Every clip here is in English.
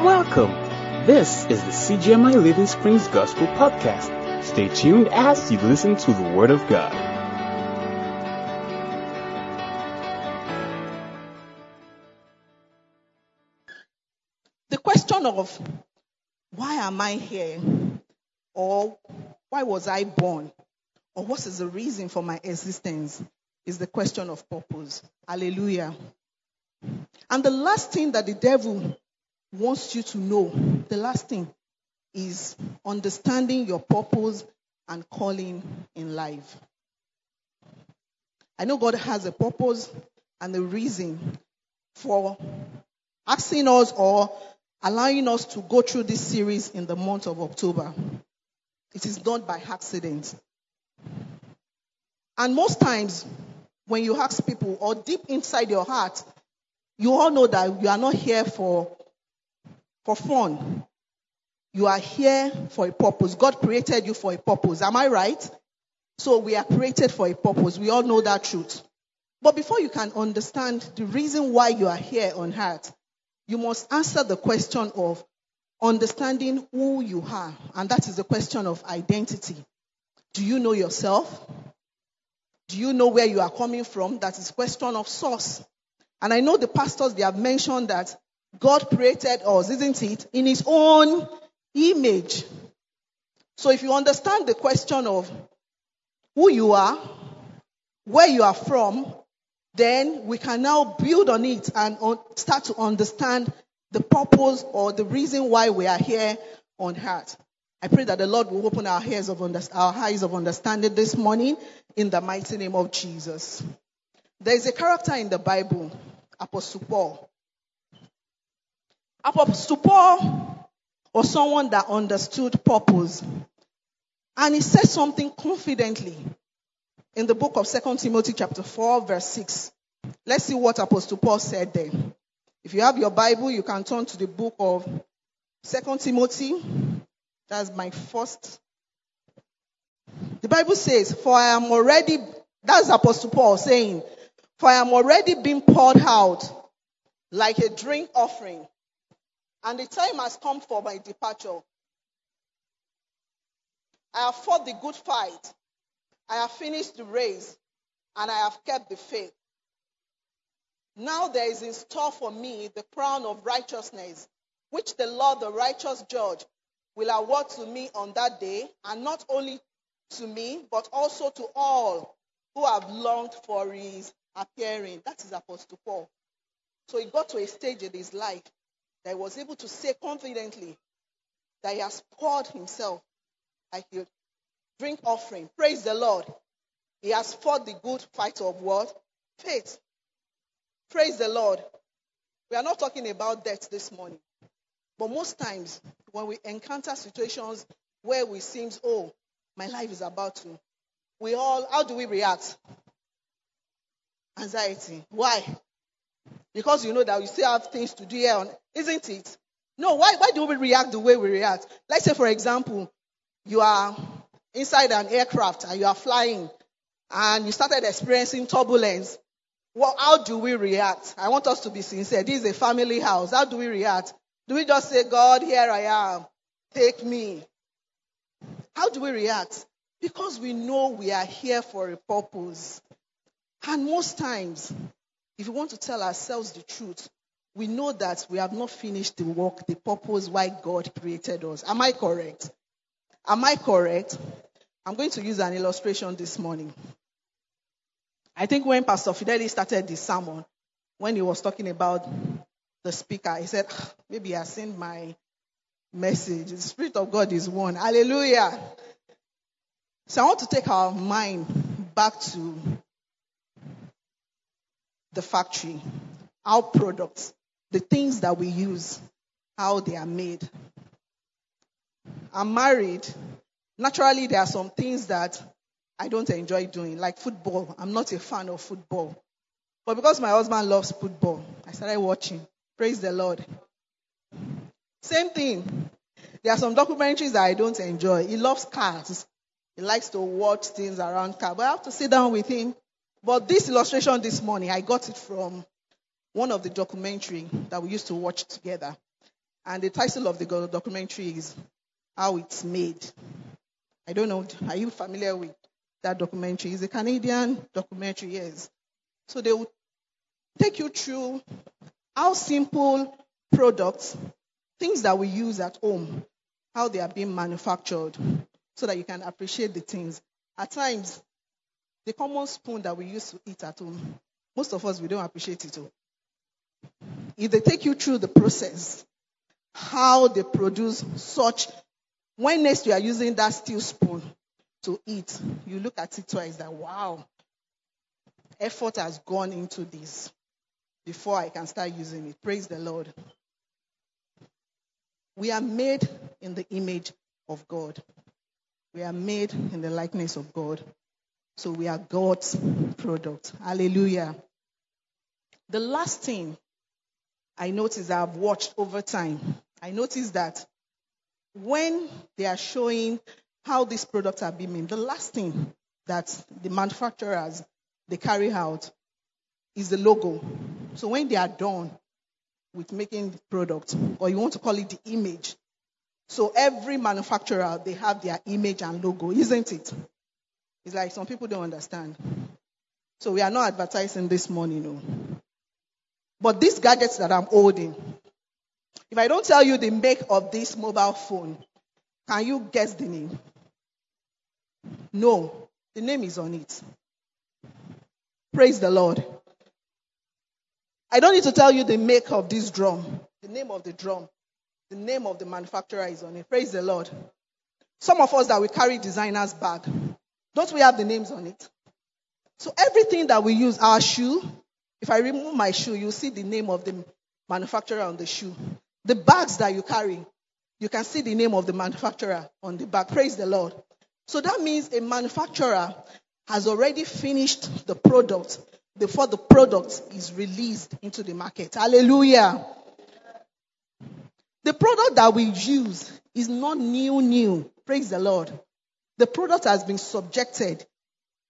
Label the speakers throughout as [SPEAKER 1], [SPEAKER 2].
[SPEAKER 1] Welcome. This is the CGMI Living Springs Gospel Podcast. Stay tuned as you listen to the Word of God.
[SPEAKER 2] The question of why am I here? Or why was I born? Or what is the reason for my existence? Is the question of purpose. Hallelujah. And the last thing that the devil wants you to know, the last thing is understanding your purpose and calling in life. I know God has a purpose and a reason for asking us or allowing us to go through this series in the month of October. It is not by accident. And most times, when you ask people, or deep inside your heart, you all know that you are not here for, for fun. You are here for a purpose. God created you for a purpose. Am I right? So we are created for a purpose. We all know that truth. But before you can understand the reason why you are here on earth, you must answer the question of understanding who you are. And that is the question of identity. Do you know yourself? Do you know where you are coming from? That is question of source. And I know the pastors, they have mentioned that God created us, isn't it? In his own image. So if you understand the question of who you are, where you are from, then we can now build on it and start to understand the purpose or the reason why we are here on earth. I pray that the Lord will open our of under, eyes of understanding this morning in the mighty name of Jesus. There is a character in the Bible, Apostle Paul. Apostle Paul was someone that understood purpose. And he said something confidently in the book of 2 Timothy chapter 4 verse 6. Let's see what Apostle Paul said there. If you have your Bible, you can turn to the book of 2 Timothy. That's my first. The Bible says, For I am already, that's Apostle Paul saying, For I am already being poured out like a drink offering, and the time has come for my departure. I have fought the good fight. I have finished the race, and I have kept the faith. Now there is in store for me the crown of righteousness, which the Lord, the righteous judge, will award to me on that day, and not only to me, but also to all who have longed for his appearing. That is Apostle Paul. So he got to a stage in his life that he was able to say confidently that he has poured himself like a drink offering. Praise the Lord. He has fought the good fight of what? Faith. Praise the Lord. We are not talking about death this morning. But most times, when we encounter situations where we seems, oh, my life is about to, we all, how do we react? Anxiety. Why? Because you know that we still have things to do here, on, isn't it? No, why, why do we react the way we react? Let's say, for example, you are inside an aircraft and you are flying and you started experiencing turbulence. Well, how do we react? I want us to be sincere. This is a family house. How do we react? Do we just say, God, here I am, take me? How do we react? Because we know we are here for a purpose. And most times, if we want to tell ourselves the truth, we know that we have not finished the work, the purpose why God created us. Am I correct? Am I correct? I'm going to use an illustration this morning. I think when Pastor Fidelis started the sermon, when he was talking about the speaker, he said, ah, maybe I sent my message. The Spirit of God is one. Hallelujah. So I want to take our mind back to the factory, our products, the things that we use, how they are made. I'm married. Naturally, there are some things that I don't enjoy doing, like football. I'm not a fan of football. But because my husband loves football, I started watching. Praise the Lord. Same thing. There are some documentaries that I don't enjoy. He loves cars. He likes to watch things around cars. But I have to sit down with him. But this illustration this morning, I got it from one of the documentary that we used to watch together. And the title of the documentary is How It's Made. I don't know, are you familiar with that documentary? It's a Canadian documentary, yes. So they will take you through how simple products, things that we use at home, how they are being manufactured, so that you can appreciate the things. At times, the common spoon that we use to eat at home, most of us we don't appreciate it. All. If they take you through the process, how they produce such, when next you are using that steel spoon to eat, you look at it twice that wow, effort has gone into this before I can start using it. Praise the Lord. We are made in the image of God. We are made in the likeness of God. So we are God's product. Hallelujah. The last thing I noticed I've watched over time, I noticed that when they are showing how these products are being made, the last thing that the manufacturers they carry out is the logo. So when they are done with making the product, or you want to call it the image, so every manufacturer they have their image and logo, isn't it? It's like some people don't understand. So we are not advertising this morning, no. But these gadgets that I'm holding, if I don't tell you the make of this mobile phone, can you guess the name? No, the name is on it. Praise the Lord. I don't need to tell you the make of this drum, the name of the drum, the name of the manufacturer is on it. Praise the Lord. Some of us that we carry designers bag, don't we have the names on it? So everything that we use, our shoe, if I remove my shoe, you'll see the name of the manufacturer on the shoe. The bags that you carry, you can see the name of the manufacturer on the bag. Praise the Lord. So that means a manufacturer has already finished the product before the product is released into the market. Hallelujah. The product that we use is not new, new. Praise the Lord. The product has been subjected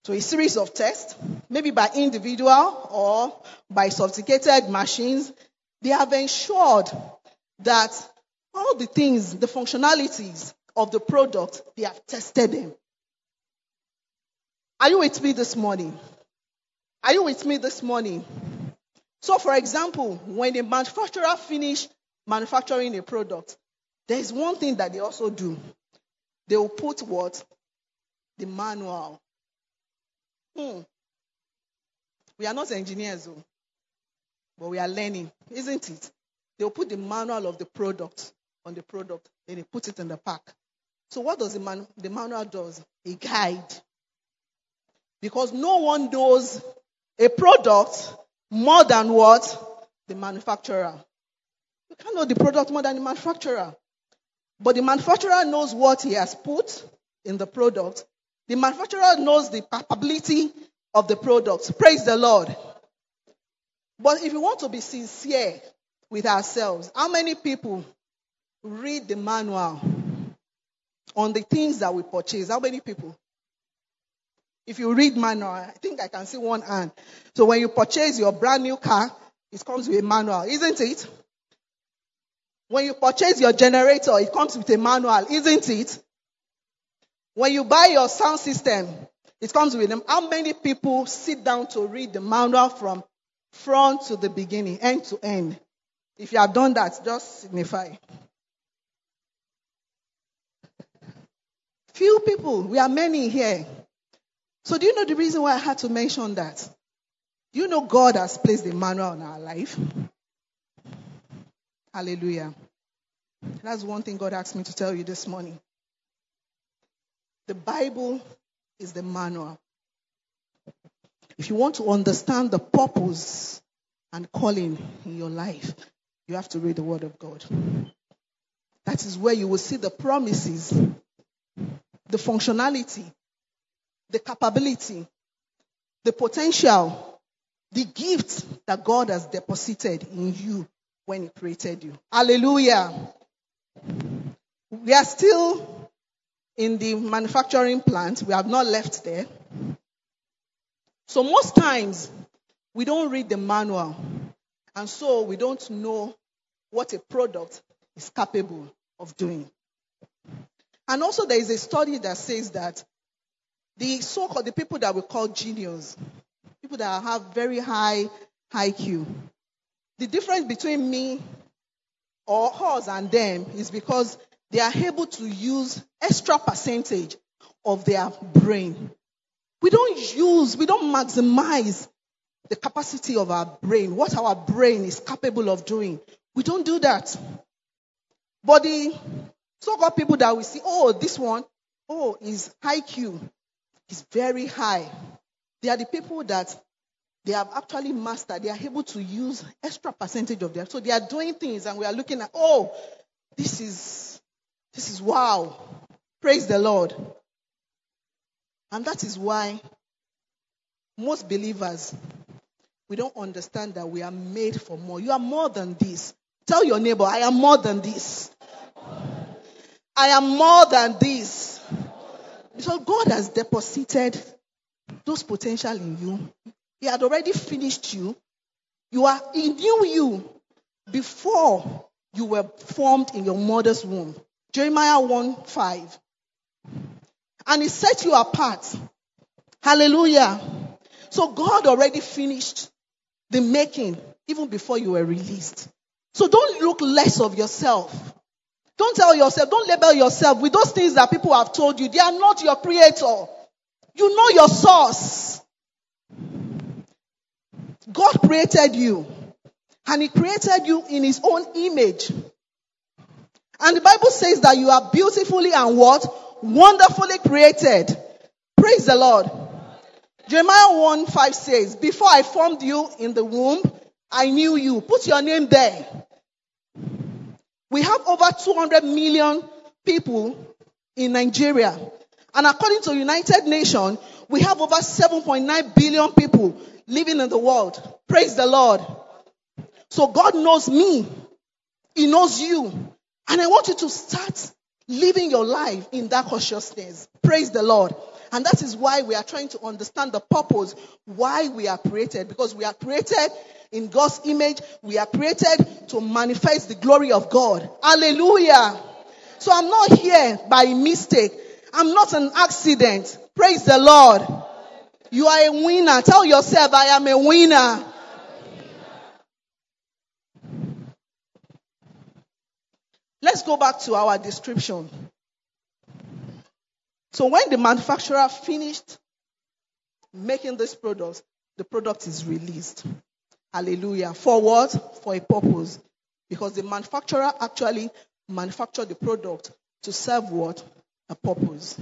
[SPEAKER 2] to a series of tests, maybe by individual or by sophisticated machines. They have ensured that all the things, the functionalities of the product, they have tested them. Are you with me this morning? Are you with me this morning? So, for example, when a manufacturer finish manufacturing a product, there is one thing that they also do. They will put what? The manual. Hmm. We are not engineers, though, but we are learning, isn't it? They will put the manual of the product on the product, then they put it in the pack. So, what does the, man, the manual does? A guide because no one knows a product more than what? The manufacturer. You can't know the product more than the manufacturer. But the manufacturer knows what he has put in the product. The manufacturer knows the capability of the product. Praise the Lord. But if we want to be sincere with ourselves, how many people read the manual on the things that we purchase? How many people? If you read manual, I think I can see one hand. So when you purchase your brand new car, it comes with a manual, isn't it? When you purchase your generator, it comes with a manual, isn't it? When you buy your sound system, it comes with them. How many people sit down to read the manual from front to the beginning, end to end? If you have done that, just signify. Few people, we are many here. So, do you know the reason why I had to mention that? Do you know God has placed the manual on our life? Hallelujah. That's one thing God asked me to tell you this morning. The Bible is the manual. If you want to understand the purpose and calling in your life, you have to read the Word of God. That is where you will see the promises, the functionality, the capability, the potential, the gift that God has deposited in you when He created you. Hallelujah. We are still in the manufacturing plant. We have not left there. So most times we don't read the manual. And so we don't know what a product is capable of doing. And also, there is a study that says that the so-called the people that we call genius, people that have very high IQ, the difference between me or us and them is because they are able to use extra percentage of their brain. We don't use, we don't maximize the capacity of our brain, what our brain is capable of doing. We don't do that. But the so-called people that we see, oh, this one, oh, his IQ is very high. They are the people that they have actually mastered. They are able to use extra percentage of their. So they are doing things, and we are looking at, oh, this is this is wow. Praise the Lord. And that is why most believers we don't understand that we are made for more. You are more than this. Tell your neighbor, I am more than this. I am more than this. So God has deposited those potential in you. He had already finished you. You are, in knew you before you were formed in your mother's womb. Jeremiah 1 5. And he set you apart. Hallelujah. So God already finished the making even before you were released. So don't look less of yourself. Don't tell yourself, don't label yourself with those things that people have told you. They are not your creator. You know your source. God created you. And He created you in His own image. And the Bible says that you are beautifully and what? Wonderfully created. Praise the Lord. Jeremiah 1 5 says, Before I formed you in the womb, I knew you. Put your name there. We have over 200 million people in Nigeria. And according to United Nations, we have over 7.9 billion people living in the world. Praise the Lord. So God knows me. He knows you. And I want you to start living your life in that consciousness. Praise the Lord. And that is why we are trying to understand the purpose, why we are created. Because we are created in God's image. We are created to manifest the glory of God. Hallelujah. So I'm not here by mistake. I'm not an accident. Praise the Lord. You are a winner. Tell yourself, I am a winner. Let's go back to our description. So when the manufacturer finished making this product, the product is released. Hallelujah. For what? For a purpose. Because the manufacturer actually manufactured the product to serve what? A purpose.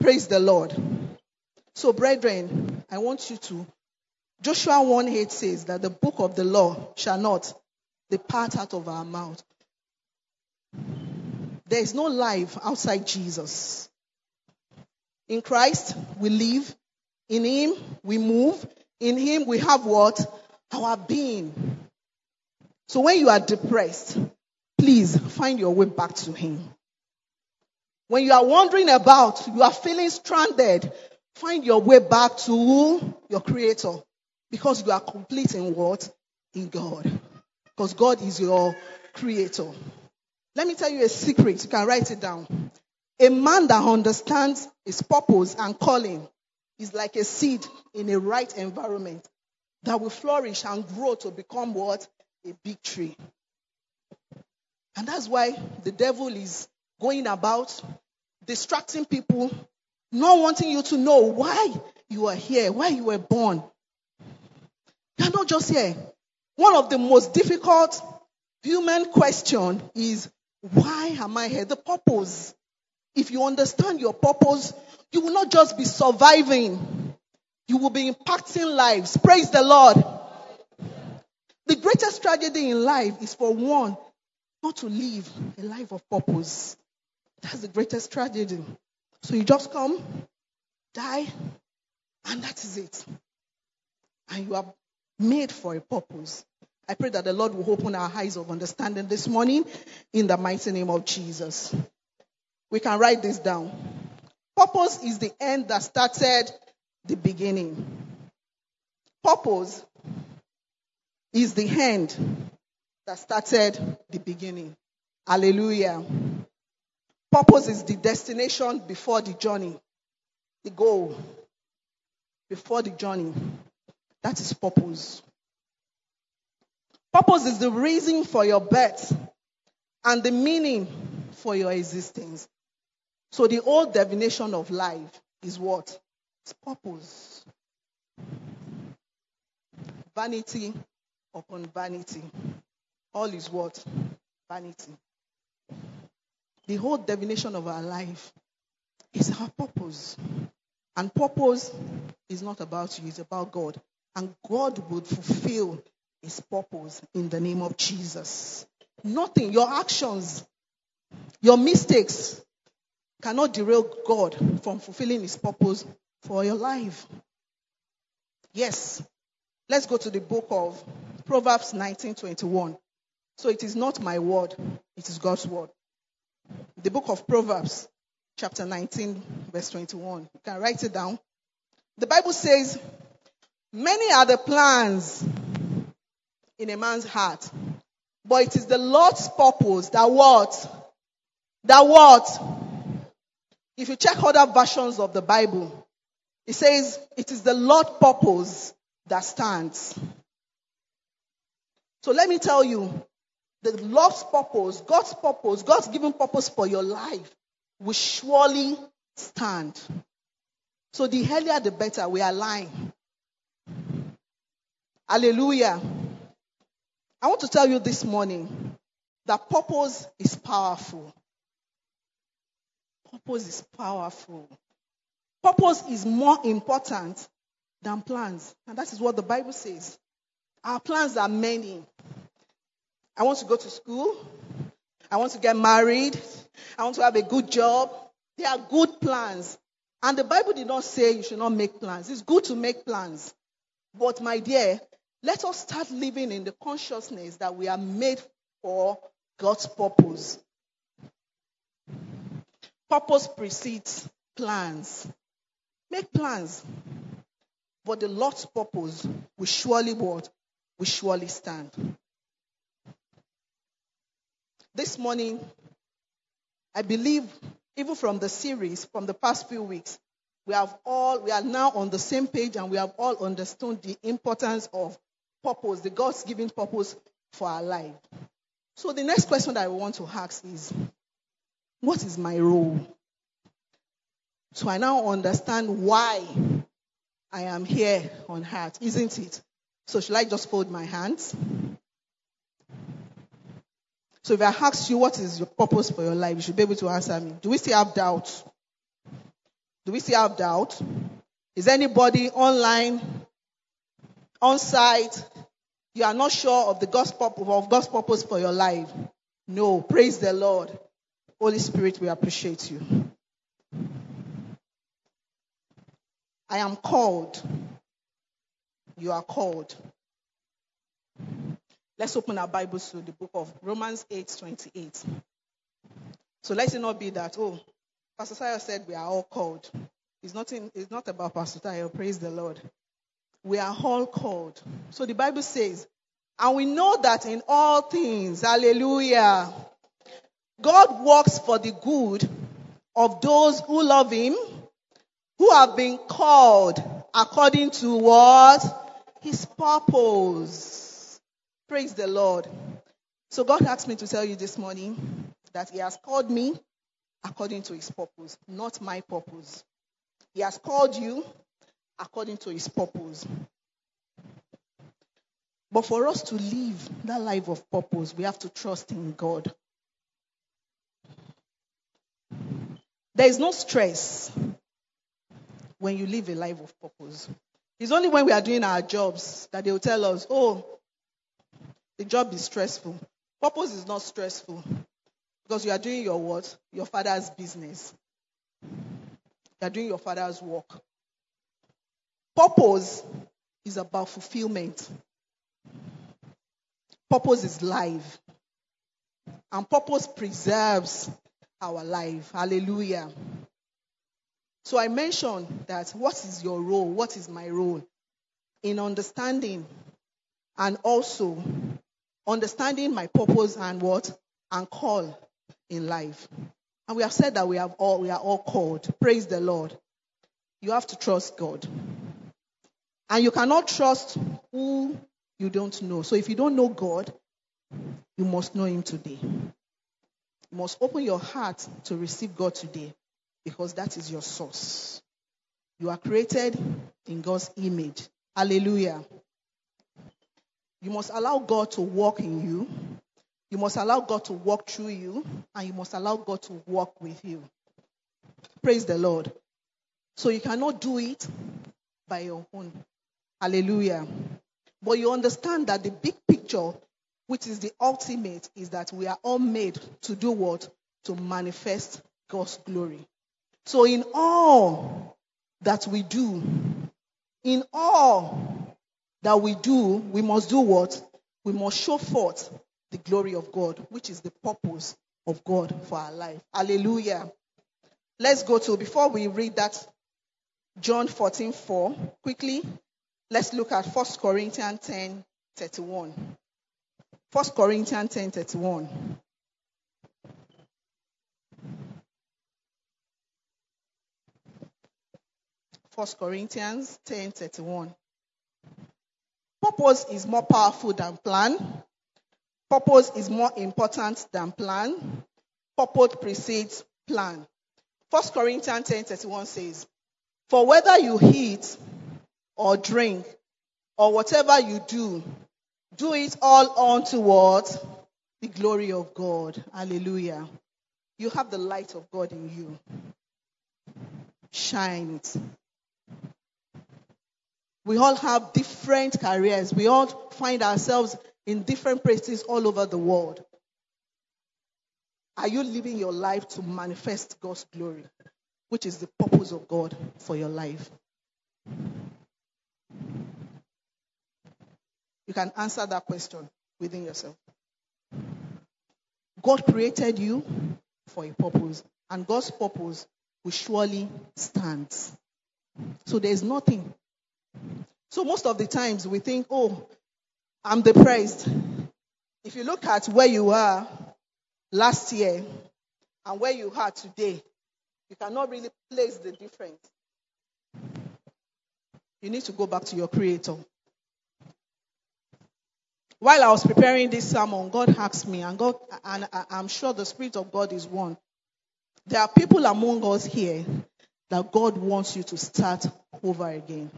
[SPEAKER 2] Praise the Lord. So, brethren, I want you to. Joshua 1 8 says that the book of the law shall not depart out of our mouth. There is no life outside Jesus. In Christ, we live. In Him, we move. In Him, we have what? Our being. So when you are depressed, please find your way back to Him. When you are wandering about, you are feeling stranded, find your way back to your Creator. Because you are complete in what? In God. Because God is your Creator. Let me tell you a secret. You can write it down. A man that understands his purpose and calling is like a seed in a right environment that will flourish and grow to become what? A big tree. And that's why the devil is going about distracting people, not wanting you to know why you are here, why you were born. You're not just here. One of the most difficult human question is why am I here? The purpose. If you understand your purpose, you will not just be surviving, you will be impacting lives. Praise the Lord. The greatest tragedy in life is for one not to live a life of purpose. That's the greatest tragedy. So you just come, die, and that is it. And you are made for a purpose. I pray that the Lord will open our eyes of understanding this morning in the mighty name of Jesus. We can write this down. Purpose is the end that started the beginning. Purpose is the end that started the beginning. Hallelujah. Purpose is the destination before the journey, the goal before the journey. That is purpose. Purpose is the reason for your birth and the meaning for your existence. So the old definition of life is what? It's purpose. Vanity upon vanity. All is what? Vanity. The whole definition of our life is our purpose. And purpose is not about you, it's about God. And God would fulfill his purpose in the name of Jesus. Nothing, your actions, your mistakes cannot derail God from fulfilling his purpose for your life. Yes. Let's go to the book of Proverbs 19:21. So it is not my word, it is God's word. The book of Proverbs, chapter 19, verse 21. You can write it down. The Bible says, Many are the plans in a man's heart, but it is the Lord's purpose that what? That what? If you check other versions of the Bible, it says it is the Lord's purpose that stands. So let me tell you, the Lord's purpose, God's purpose, God's given purpose for your life will surely stand. So the earlier the better we are align. Hallelujah. I want to tell you this morning that purpose is powerful. Purpose is powerful. Purpose is more important than plans. And that is what the Bible says. Our plans are many. I want to go to school. I want to get married. I want to have a good job. They are good plans. And the Bible did not say you should not make plans. It's good to make plans. But my dear, let us start living in the consciousness that we are made for God's purpose. Purpose precedes plans. Make plans. But the Lord's purpose will surely what? Will surely stand. This morning, I believe, even from the series, from the past few weeks, we have all, we are now on the same page and we have all understood the importance of purpose, the God's given purpose for our life. So the next question that I want to ask is, what is my role? So I now understand why I am here on earth, isn't it? So should I just fold my hands? So if I ask you what is your purpose for your life, you should be able to answer me. Do we still have doubt? Do we still have doubt? Is anybody online, on site? You are not sure of the gospel of God's purpose for your life. No. Praise the Lord. Holy Spirit, we appreciate you. I am called. You are called. Let's open our Bibles to the book of Romans 8 28. So let it not be that, oh, Pastor Tayo said we are all called. It's, nothing, it's not about Pastor Tayo, praise the Lord. We are all called. So the Bible says, and we know that in all things, hallelujah, God works for the good of those who love Him, who have been called according to what? His purpose. Praise the Lord. So God asked me to tell you this morning that He has called me according to His purpose, not my purpose. He has called you according to His purpose. But for us to live that life of purpose, we have to trust in God. There is no stress when you live a life of purpose. It's only when we are doing our jobs that they will tell us, oh, the job is stressful. Purpose is not stressful because you are doing your what? Your father's business. You are doing your father's work. Purpose is about fulfillment. Purpose is life. And purpose preserves our life. Hallelujah. So I mentioned that what is your role? What is my role? In understanding and also understanding my purpose and what? And call in life. And we have said that we have all we are all called. Praise the Lord. You have to trust God. And you cannot trust who you don't know. So if you don't know God, you must know him today. You must open your heart to receive God today because that is your source. You are created in God's image. Hallelujah. You must allow God to walk in you. You must allow God to walk through you. And you must allow God to walk with you. Praise the Lord. So you cannot do it by your own. Hallelujah. But you understand that the big picture, which is the ultimate, is that we are all made to do what? To manifest God's glory. So in all that we do, in all that we do, we must do what? We must show forth the glory of God, which is the purpose of God for our life. Hallelujah. Let's go to, before we read that, John 14 4, quickly, let's look at 1 Corinthians 10 31. 1 Corinthians 10 31. 1 Corinthians 10:31. Purpose is more powerful than plan. Purpose is more important than plan. Purpose precedes plan. 1 Corinthians 10:31 says, "For whether you eat or drink or whatever you do, do it all unto what? The glory of God." Hallelujah. You have the light of God in you. Shine it. We all have different careers. We all find ourselves in different places all over the world. Are you living your life to manifest God's glory, which is the purpose of God for your life? You can answer that question within yourself. God created you for a purpose, and God's purpose will surely stand. So there's nothing so most of the times we think, oh, I'm depressed. If you look at where you were last year and where you are today, you cannot really place the difference. You need to go back to your creator. While I was preparing this sermon, God asked me, and God, and I'm sure the Spirit of God is one. There are people among us here that God wants you to start over again.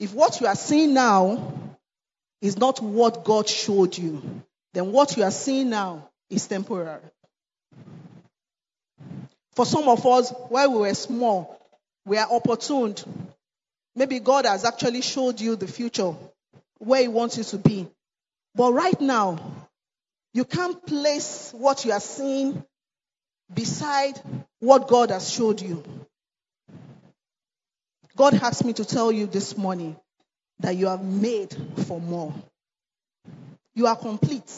[SPEAKER 2] If what you are seeing now is not what God showed you, then what you are seeing now is temporary. For some of us, while we were small, we are opportuned. Maybe God has actually showed you the future, where He wants you to be. But right now, you can't place what you are seeing beside what God has showed you. God asked me to tell you this morning that you are made for more. You are complete.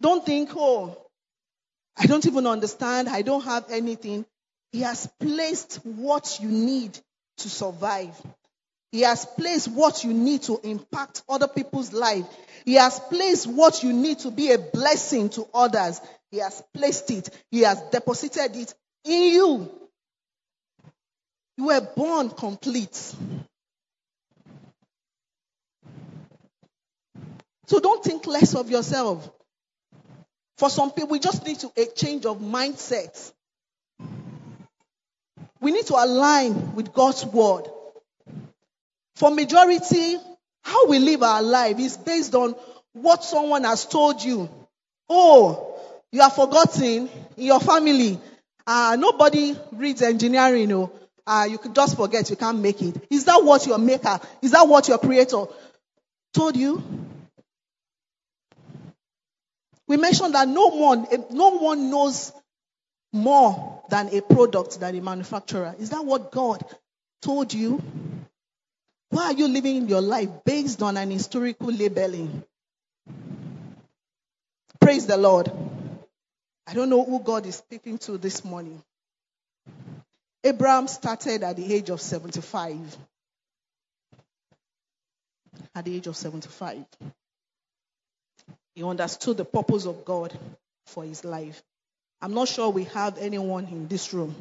[SPEAKER 2] Don't think, oh, I don't even understand. I don't have anything. He has placed what you need to survive. He has placed what you need to impact other people's life. He has placed what you need to be a blessing to others. He has placed it. He has deposited it in you. You were born complete. So don't think less of yourself. For some people, we just need to a change of mindset. We need to align with God's word. For majority, how we live our life is based on what someone has told you. Oh, you are forgotten in your family. Uh, nobody reads engineering, you uh, you could just forget you can't make it. Is that what your maker, is that what your creator told you? We mentioned that no one, no one knows more than a product than a manufacturer. Is that what God told you? Why are you living your life based on an historical labeling? Praise the Lord. I don't know who God is speaking to this morning. Abraham started at the age of 75. At the age of 75. He understood the purpose of God for his life. I'm not sure we have anyone in this room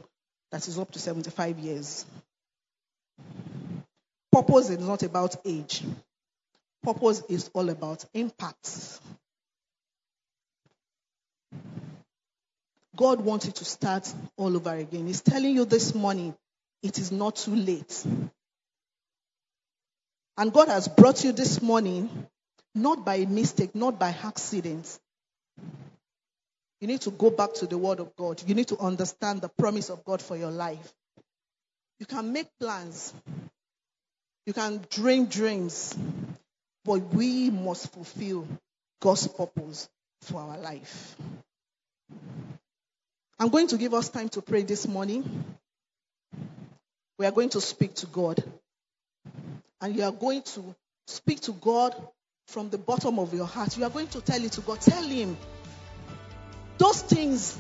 [SPEAKER 2] that is up to 75 years. Purpose is not about age. Purpose is all about impact. God wants you to start all over again. He's telling you this morning, it is not too late. And God has brought you this morning not by mistake, not by accident. You need to go back to the Word of God. You need to understand the promise of God for your life. You can make plans, you can dream dreams, but we must fulfill God's purpose for our life. I'm going to give us time to pray this morning. We are going to speak to God. And you are going to speak to God from the bottom of your heart. You are going to tell it to God. Tell Him those things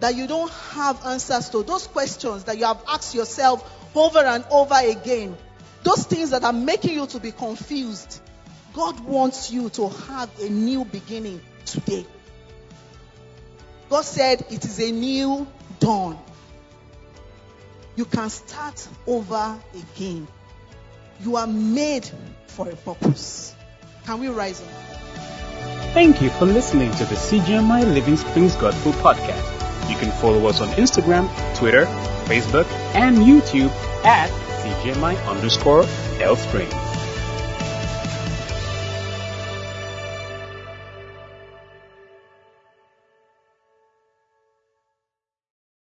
[SPEAKER 2] that you don't have answers to, those questions that you have asked yourself over and over again, those things that are making you to be confused. God wants you to have a new beginning today. God said it is a new dawn. You can start over again. You are made for a purpose. Can we rise up?
[SPEAKER 1] Thank you for listening to the CGMI Living Springs Gospel Podcast. You can follow us on Instagram, Twitter, Facebook, and YouTube at CGMI underscore L Springs.